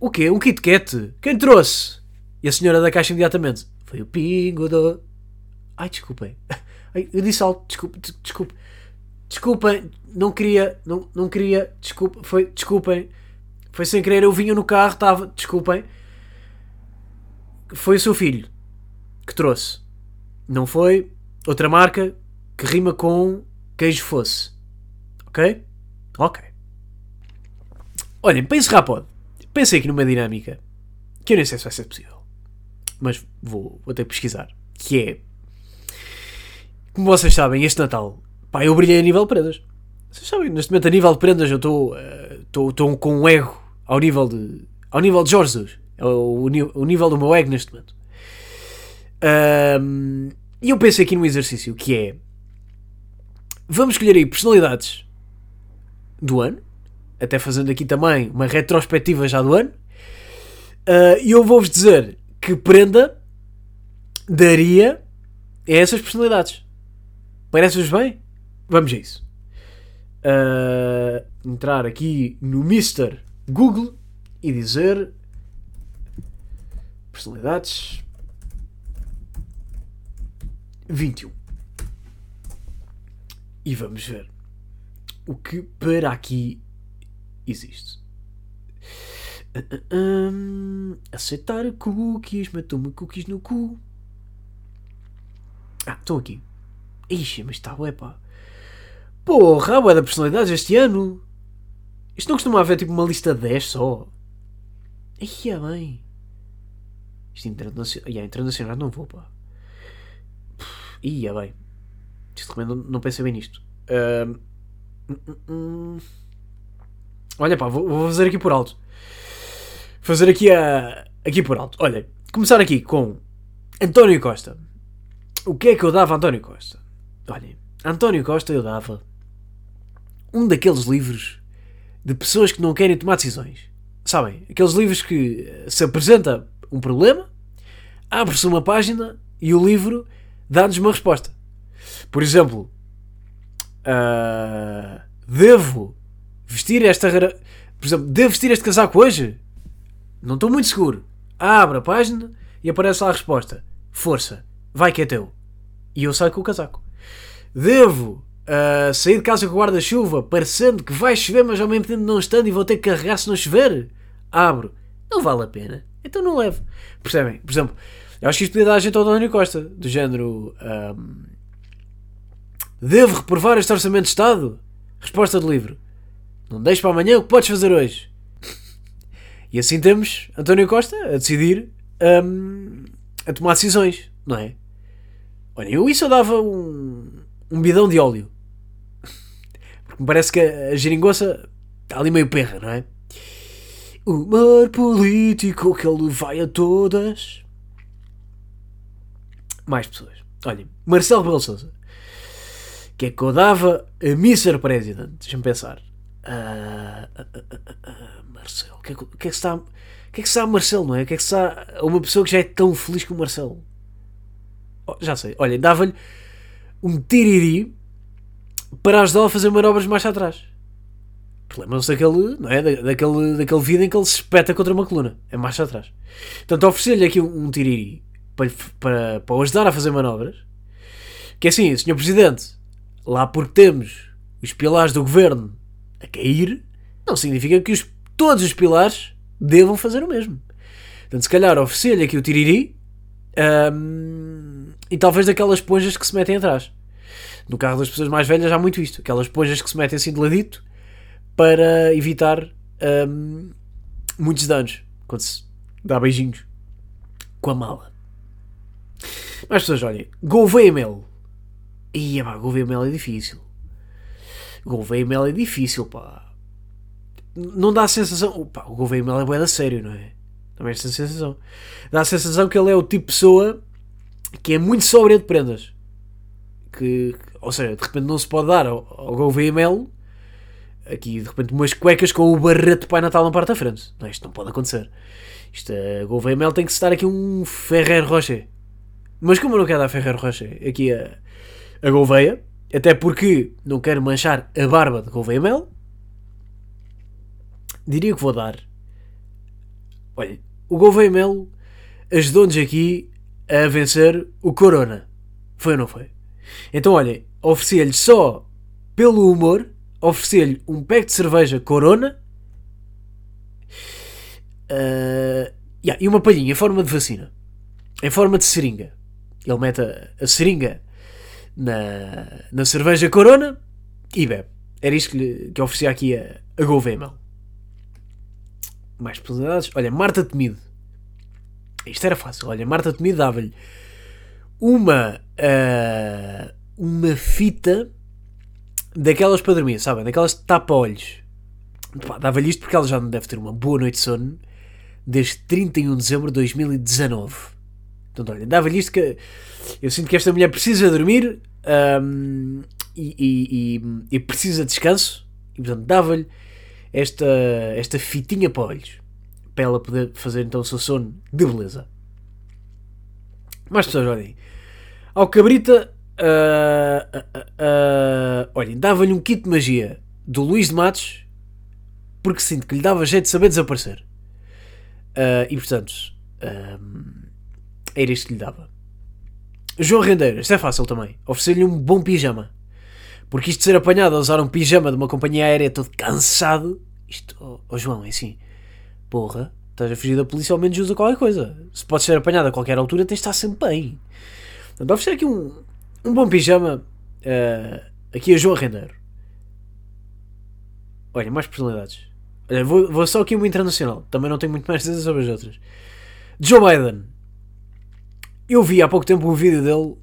S1: o quê? Um Kit Kat? Quem trouxe? E a senhora da caixa imediatamente foi o pingo do... Ai, desculpem. [laughs] Eu disse algo, desculpe, desculpe. Desculpem, não queria, não, não queria, desculpe, foi, desculpem. Foi sem querer, eu vinha no carro, estava, desculpem. Foi o seu filho que trouxe. Não foi outra marca que rima com queijo fosse. Ok? Ok. Olhem, encerrar pode. Pensei aqui numa dinâmica que eu nem sei se vai ser possível. Mas vou, vou ter que pesquisar. Que é. Como vocês sabem, este Natal, pá, eu brilhei a nível de prendas. Vocês sabem, neste momento a nível de prendas eu estou uh, com um ego ao nível de. ao nível de Jorge Jesus. É o, o, nível do meu ego neste momento. E eu pensei aqui num exercício que é. Vamos escolher aí personalidades do ano, até fazendo aqui também uma retrospectiva já do ano. Uh, e eu vou-vos dizer que prenda daria a essas personalidades. Parece-vos bem? Vamos a isso. Uh, entrar aqui no Mr. Google e dizer personalidades 21. E vamos ver o que para aqui existe. Um, aceitar cookies, matou-me cookies no cu. Ah, estão aqui. Ixi, mas está ué pá. Porra, ué da personalidades este ano. Isto não costuma haver tipo uma lista de 10 só. Aí é bem. Isto internacional. Yeah, internacional não vou pá. Ia bem. Isto também não, pensei bem nisto. Uh, Olha pá, vou, vou, fazer aqui por alto. Fazer aqui, a, aqui por alto. Olha, começar aqui com António Costa. O que é que eu dava a António Costa? Olha, António Costa eu dava um daqueles livros de pessoas que não querem tomar decisões. Sabem? Aqueles livros que se apresenta um problema, abre-se uma página e o livro dá-nos uma resposta. Por exemplo, uh, devo vestir esta. Por exemplo, devo vestir este casaco hoje? Não estou muito seguro. Abre a página e aparece lá a resposta: Força, vai que é teu. E eu saio com o casaco. Devo uh, sair de casa com o guarda-chuva, parecendo que vai chover, mas ao mesmo tempo não estando e vou ter que carregar se não chover? Abro. Não vale a pena. Então não levo. Percebem? Por exemplo, eu acho que isto podia dar a gente ao António Costa, do género. Um, devo reprovar este orçamento de Estado? Resposta do livro. Não deixes para amanhã o que podes fazer hoje. E assim temos António Costa a decidir um, a tomar decisões, não é? Olha, eu isso eu dava um, um bidão de óleo. Porque me parece que a, geringonça está ali meio perra, não é? Mar político que ele vai a todas mais pessoas. Olhem, Marcelo Rebelo Souza. Que é que eu dava a Mr. President? Deixa-me pensar. Uh, uh, uh, Marcelo. O que, é que, é que está. O que é que está Marcelo, não é? O que é que está a uma pessoa que já é tão feliz como o Marcelo? Oh, já sei. Olhem, dava-lhe um tiriri para ajudá-lo a fazer manobras mais atrás. Lembram-se daquele, não é? Da, daquele, daquele vídeo em que ele se espeta contra uma coluna. É mais atrás. Portanto, oferecer-lhe aqui um, um tiriri para, para, para o ajudar a fazer manobras. Que é assim, Sr. Presidente, lá porque temos os pilares do governo a cair, não significa que os, todos os pilares devam fazer o mesmo. Portanto, se calhar oferecer-lhe aqui o tiriri um, e talvez daquelas esponjas que se metem atrás. No carro das pessoas mais velhas há muito isto. Aquelas esponjas que se metem assim de ladito para evitar um, muitos danos quando se dá beijinhos com a mala. Mas pessoas, olhem, Gouveia Mel. Ia pá, Gouveia Mel é difícil. Gouveia Mel é difícil, pá. Não dá a sensação. O Gouveia Mel é bué da sério, não é? Também esta sensação. Dá a sensação que ele é o tipo de pessoa que é muito sóbria de prendas. Que, ou seja, de repente não se pode dar ao, ao Gouveia Mel aqui de repente umas cuecas com o barreto de Pai Natal na parte da frente. Não, isto não pode acontecer. Isto, a Gouveia Mel tem que estar aqui um Ferrer Rocher. Mas como eu não quero dar Ferreiro Rocher aqui a, a Gouveia, até porque não quero manchar a barba de Gouveia Mel, diria que vou dar. Olha, o Gouveia Mel ajudou-nos aqui a vencer o Corona. Foi ou não foi? Então, olha, ofereci-lhe só pelo humor, ofereci-lhe um pack de cerveja Corona uh, yeah, e uma palhinha em forma de vacina, em forma de seringa. Ele mete a, a seringa na, na cerveja Corona e bebe. Era isto que, lhe, que oferecia aqui a, a Gouveia mais personalidades. Olha, Marta Temido. Isto era fácil. Olha, Marta Temido dava-lhe uma, uh, uma fita daquelas para dormir, sabem? Daquelas tapa-olhos. Dava-lhe isto porque ela já não deve ter uma boa noite de sono desde 31 de dezembro de 2019. Então, olha, dava-lhe isto que eu sinto que esta mulher precisa dormir um, e, e, e, e, precisa de descanso, e portanto dava-lhe esta, esta fitinha para olhos para ela poder fazer então o seu sono de beleza. Mais pessoas, olhem. Ao Cabrita, uh, olhem, dava-lhe um kit de magia do Luís de Matos porque sinto que lhe dava jeito de saber desaparecer. E portanto, era isto que lhe dava. João Rendeiro, isto é fácil também. Oferecer-lhe um bom pijama. Porque isto de ser apanhado a usar um pijama de uma companhia aérea todo cansado. Isto, oh, oh João, é assim. Porra, estás a fugir da polícia, ao menos usa qualquer coisa. Se podes ser apanhado a qualquer altura, tens de estar sempre bem. Portanto, oferecer aqui um, um bom pijama. Uh, aqui a João Rendeiro. Olha, mais personalidades. Olha, vou, vou só aqui uma internacional. Também não tenho muito mais a sobre as outras. Joe Biden. Eu vi há pouco tempo um vídeo dele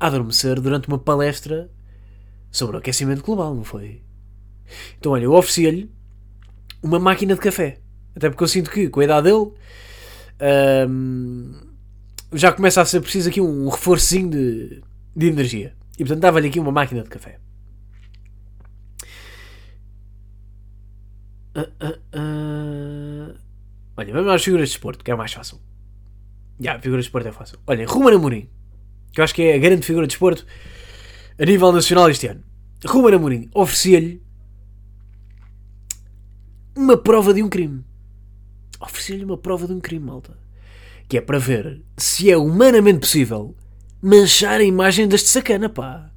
S1: a adormecer durante uma palestra sobre o aquecimento global, não foi? Então, olha, eu ofereci-lhe uma máquina de café. Até porque eu sinto que, com a idade dele, hum, já começa a ser preciso aqui um reforcinho de, de energia. E portanto, dava-lhe aqui uma máquina de café. Uh, uh, uh. Olha, vamos às figuras de desporto, que é mais fácil. Já, yeah, figura de desporto é fácil. Olha, Ruben Amorim, que eu acho que é a grande figura de desporto a nível nacional este ano. Ruben Amorim oferecia-lhe uma prova de um crime. Oferecia-lhe uma prova de um crime, malta. Que é para ver se é humanamente possível manchar a imagem deste sacana, pá.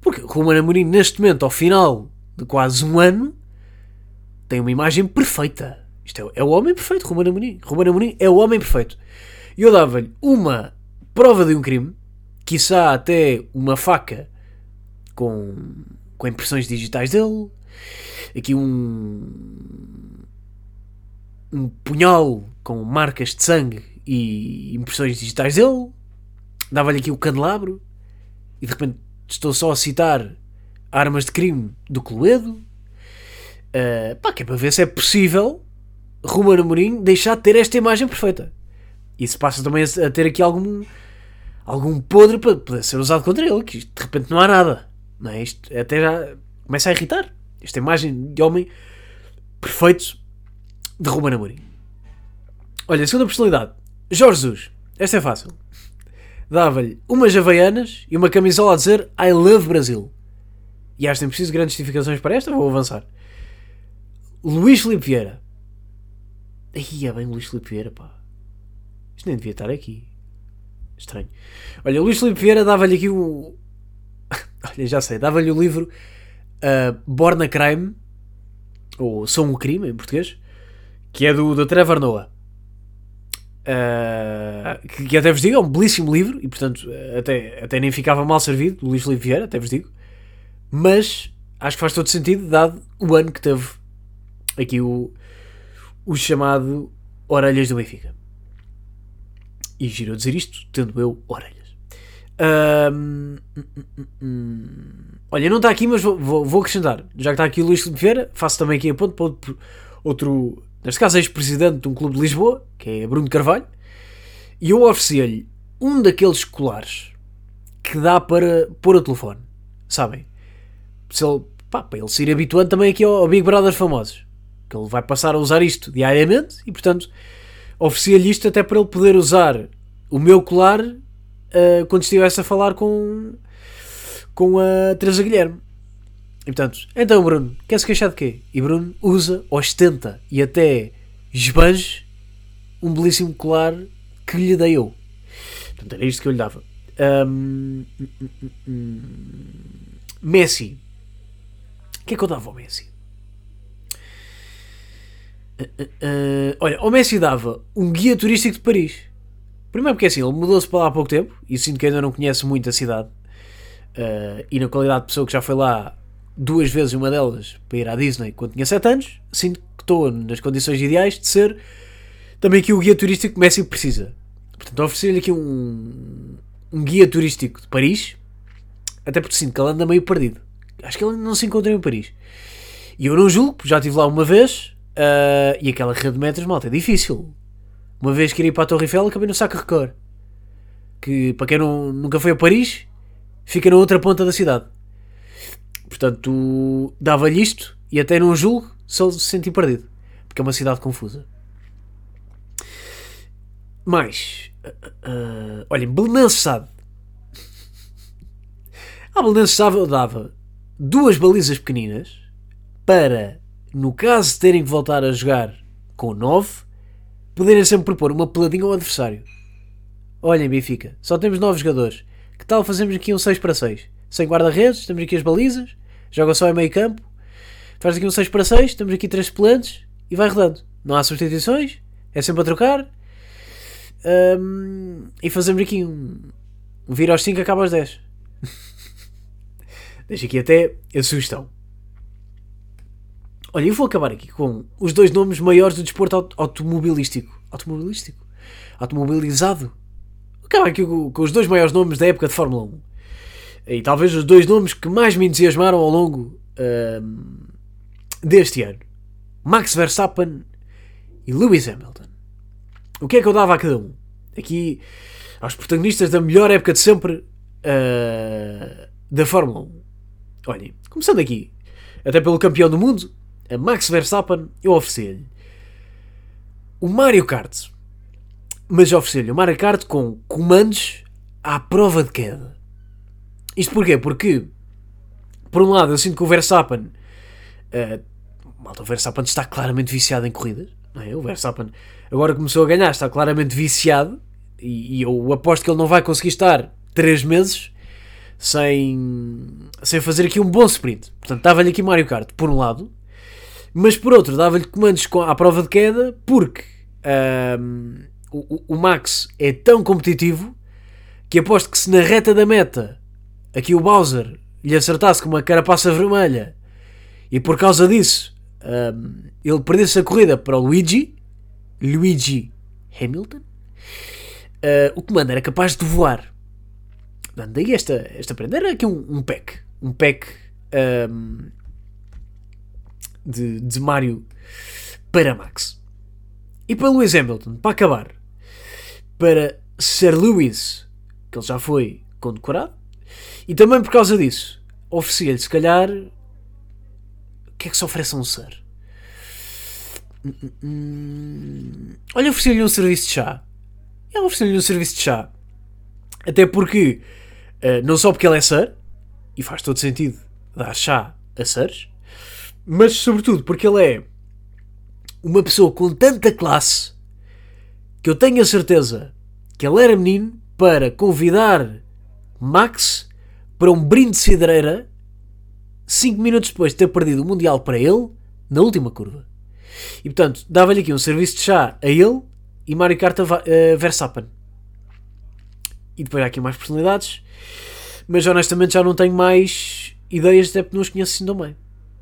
S1: Porque Ruben Amorim, neste momento, ao final de quase um ano, tem uma imagem perfeita. Isto é, é o homem perfeito, Ruben Amorim. Ruben Amorim é o homem perfeito. E eu dava-lhe uma prova de um crime, quiçá até uma faca com, com impressões digitais dele, aqui um, um punhal com marcas de sangue e impressões digitais dele, dava-lhe aqui o candelabro, e de repente estou só a citar armas de crime do Cluedo, Uh, pá, que é para ver se é possível Ruben Amorim deixar de ter esta imagem perfeita. Isso passa também a ter aqui algum, algum podre para poder ser usado contra ele, que de repente não há nada. Não é? Isto até já começa a irritar. Esta imagem de homem perfeito de Ruben Amorim. Olha, segunda personalidade. Jorge Jesus. Esta é fácil. Dava-lhe umas havaianas e uma camisola a dizer I love Brasil. E acho que tem preciso grandes justificações para esta, vou avançar. Luís Filipe Vieira. Aí é bem Luís Filipe Vieira, pá. Isto nem devia estar aqui. Estranho. Olha, Luís Filipe Vieira dava-lhe aqui o. [laughs] Olha, já sei, dava-lhe o livro uh, Born a Crime, ou Sou um Crime em português, que é do, do Trevor Noah. Uh, que, que, até vos digo, é um belíssimo livro e portanto até, até nem ficava mal servido, do Luís Filipe Vieira, até vos digo. Mas acho que faz todo sentido, dado o ano que teve aqui o, o chamado Orelhas do Benfica. E giro a dizer isto, tendo eu orelhas. Um, olha, não está aqui, mas vou, vou, vou, acrescentar. Já que está aqui o Luís Filipe Vieira, faço também aqui a ponto para outro, outro neste caso, ex-presidente de um clube de Lisboa, que é Bruno Carvalho, e eu ofereci-lhe um daqueles colares que dá para pôr o telefone. Sabem? Se ele, pá, para ele se ir habituando também aqui ao, Big Brother famosos que ele vai passar a usar isto diariamente e, portanto, oferecia-lhe isto até para ele poder usar o meu colar uh, quando estivesse a falar com, com a Teresa Guilherme. E, portanto, então, Bruno, quer se queixar de quê? E Bruno usa, ostenta e até esbanje um belíssimo colar que lhe dei eu. Portanto, era isto que eu lhe dava. Um, Messi. O que é que eu dava ao Messi? Uh, olha, o Messi dava um guia turístico de Paris. Primeiro porque assim, ele mudou-se para lá há pouco tempo e sinto que ainda não conhece muito a cidade. Uh, e na qualidade de pessoa que já foi lá, duas vezes uma delas para ir à Disney quando tinha 7 anos, sinto que estou nas condições ideais de ser também aqui o guia turístico que Messi precisa. Portanto, oferecer-lhe aqui um, um guia turístico de Paris, até porque sinto que ele anda meio perdido. Acho que ele não se encontra em Paris. E eu não julgo, já estive lá uma vez, uh, e aquela rede de metros, malta, é difícil. Uma vez queria ir para a Torre Eiffel, acabei no Sacre Record. Que, para quem não, nunca foi a Paris, fica na outra ponta da cidade. Portanto, dava-lhe isto, e até não julgo se ele se sentir perdido. Porque é uma cidade confusa. Mais. Uh, uh, olhem, Belenenses sabe. A Belenenses sabe eu dava duas balizas pequeninas para, no caso de terem que voltar a jogar com 9, poderem sempre propor uma peladinha ao adversário. Olhem, Benfica, só temos 9 jogadores. Que tal fazemos aqui um 6 para 6? Sem guarda-redes, temos aqui as balizas, joga só em meio campo, faz aqui um 6 para 6, temos aqui 3 suplentes e vai rodando. Não há substituições, é sempre a trocar. Um, e fazemos aqui um, um vir aos 5 acaba aos 10. [laughs] Deixa aqui até a sugestão. Olha, eu vou acabar aqui com os dois nomes maiores do desporto automobilístico. Automobilístico? Automobilizado. Acabar aqui com, com, os dois maiores nomes da época de Fórmula 1. E talvez os dois nomes que mais me entusiasmaram ao longo deste ano: Max Verstappen e Lewis Hamilton. O que é que eu dava a cada um? Aqui, aos protagonistas da melhor época de sempre uh, da Fórmula 1. Olhem, começando aqui, até pelo campeão do mundo, a Max Verstappen, eu ofereci-lhe o Mario Kart. Mas ofereci-lhe o Mario Kart com comandos à prova de queda. Isto porquê? Porque, por um lado, eu sinto que o Verstappen. Uh, malta, o Verstappen está claramente viciado em corridas. Não é? O Verstappen agora começou a ganhar, está claramente viciado. E, e eu aposto que ele não vai conseguir estar 3 meses sem, sem fazer aqui um bom sprint. Portanto, dava-lhe aqui Mario Kart, por um lado, mas por outro, dava-lhe comandos à prova de queda, porque um, o, o Max é tão competitivo que aposto que se na reta da meta aqui o Bowser lhe acertasse com uma carapaça vermelha e por causa disso um, ele perdesse a corrida para o Luigi, Luigi Hamilton, uh, o comando era capaz de voar. Daí esta, esta prenda era aqui um, um pack. Um pack um, de, de Mario para Max. E para Lewis Hamilton, para acabar, para Sir Lewis, que ele já foi condecorado, e também por causa disso, oferecia-lhe se calhar. O que é que se oferece a um Sir? Hum. Olha, oferecia-lhe um serviço de chá. Eu ofereci-lhe um serviço de chá. Até porque, uh, não só porque ele é Sir, e faz todo sentido dar chá a Sirs, mas sobretudo porque ele é uma pessoa com tanta classe que eu tenho a certeza que ele era menino para convidar Max para um brinde de cidreira 5 minutos depois de ter perdido o Mundial para ele na última curva. E portanto, dava-lhe aqui um serviço de chá a ele e Mario Kart a uh, Verstappen. E depois há aqui mais personalidades, mas honestamente já não tenho mais ideias, até porque não os conheço assim tão bem.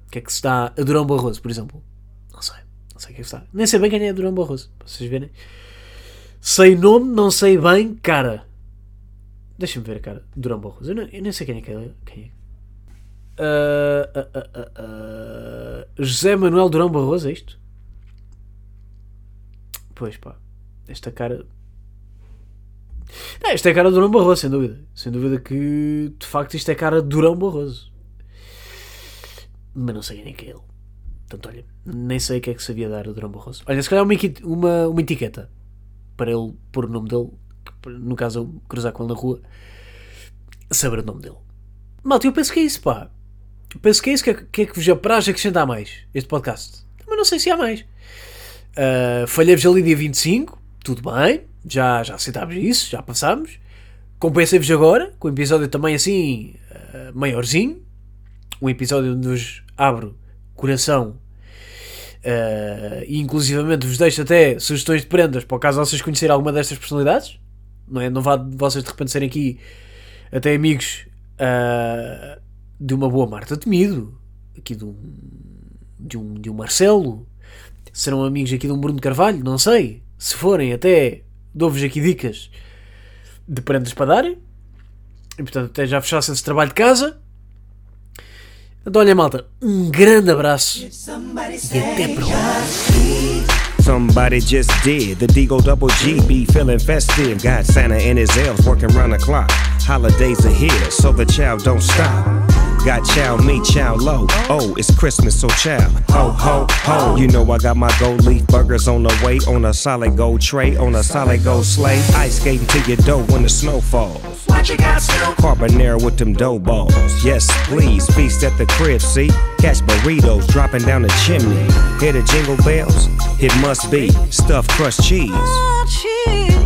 S1: O que é que se dá a Durão Barroso, por exemplo? Não sei. Não sei o que é que dá. Nem sei bem quem é Durão Barroso, para vocês verem. Sei nome, não sei bem cara. Deixa-me ver cara. Durão Barroso. Eu, eu nem sei quem é que é. Quem é. Uh, uh, uh, José Manuel Durão Barroso, é isto? Pois pá. Esta cara. Não, esta é a cara de Durão Barroso, sem dúvida. Sem dúvida que de facto isto é a cara de Durão Barroso mas não sei nem que é ele. Portanto, olha, nem sei o que é que sabia dar o Durão Barroso. Olha, se calhar uma, uma, uma etiqueta para ele pôr o nome dele, no caso eu cruzar com ele na rua, saber o nome dele. Malta, eu penso que é isso, pá. Eu penso que é isso que é que, é que vos apraz acrescentar mais este podcast. Mas não sei se há mais. Uh, Falhei-vos ali dia 25, tudo bem, já, já aceitámos isso, já passámos. Compensei-vos agora, com o episódio também assim, uh, maiorzinho, um episódio onde vos abro coração uh, e inclusivamente vos deixo até sugestões de prendas para o caso vocês conhecerem alguma destas personalidades. Não, é? não vá vocês de repente serem aqui até amigos uh, de uma boa Marta Temido, aqui de um, de um, de um Marcelo, serão amigos aqui de um Bruno Carvalho, não sei. Se forem, até dou-vos aqui dicas de prendas para darem. E portanto, até já fechassem esse trabalho de casa. Então, olha, malta, um grande abraço e até para o
S2: Somebody just did. The Deagle Double G be feeling festive. Got Santa and his elves working round the clock. Holidays are here, so the child don't stop. Got chow me, chow low. Oh, it's Christmas, so chow. Ho, ho, ho. You know I got my gold leaf burgers on the way. On a solid gold tray, on a solid gold sleigh. Ice skating to your dough when the snow falls. What you got, Snoop? Carbonara with them dough balls. Yes, please, feast at the crib, see? Catch burritos dropping down the chimney. Hear the jingle bells? It must be stuffed crust cheese.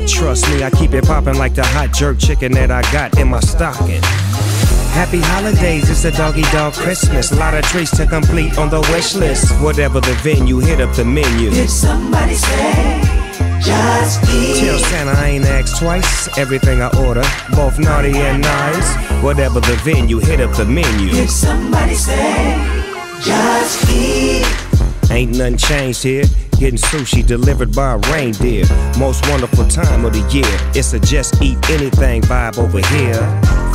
S2: Trust me, I keep it popping like the hot jerk chicken that I got in my stocking. Happy holidays, it's a doggy dog Christmas. A lot of treats to complete on the wish list. Whatever the venue, hit up the menu.
S3: Did somebody say, just eat?
S2: Tell Santa I ain't asked twice. Everything I order, both naughty and nice. Whatever the venue, hit up the menu.
S3: Did somebody say, just eat?
S2: Ain't nothing changed here. Getting sushi delivered by a reindeer. Most wonderful time of the year. It's a just eat anything vibe over here.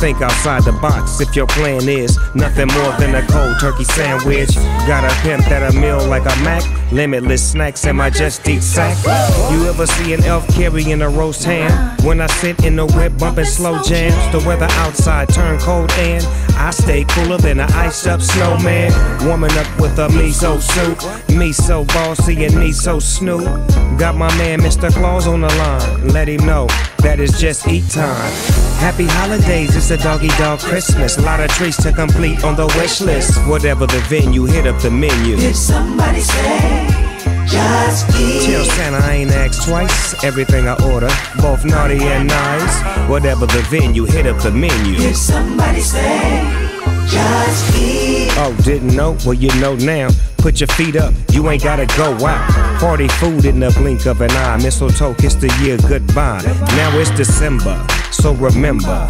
S2: Think outside the box if your plan is nothing more than a cold turkey sandwich. Got a pimp that a meal like a Mac. Limitless snacks in my just eat sack. You ever see an elf carrying a roast ham? When I sit in the whip bumping slow jams, the weather outside turn cold and I stay cooler than an iced up snowman. Warming up with a miso soup. Me so bossy and me so snoop. Got my man Mr. Claus on the line. Let him know that it's just eat time. Happy holidays, it's a doggy dog Christmas. A lot of treats to complete on the wish list. Whatever the venue, hit up the menu.
S3: Did somebody say, just eat?
S2: Tell Santa I ain't asked twice. Everything I order, both naughty and nice. Whatever the venue, hit up the menu.
S3: Did somebody say, just eat?
S2: Oh, didn't know? Well, you know now. Put your feet up, you ain't gotta go out. Party food in the blink of an eye. Mistletoe, kiss the year goodbye. Now it's December, so remember.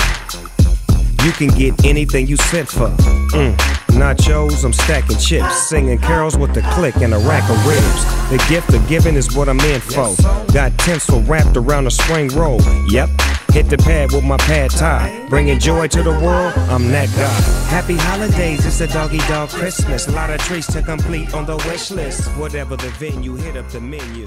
S2: You can get anything you sent for. Mm. Nachos, I'm stacking chips, singing carols with the click and a rack of ribs. The gift of giving is what I'm in for. Got tinsel wrapped around a spring roll. Yep, hit the pad with my pad tie. Bringing joy to the world, I'm that guy. Happy holidays, it's a doggy dog Christmas. A lot of treats to complete on the wish list. Whatever the venue, hit up the menu.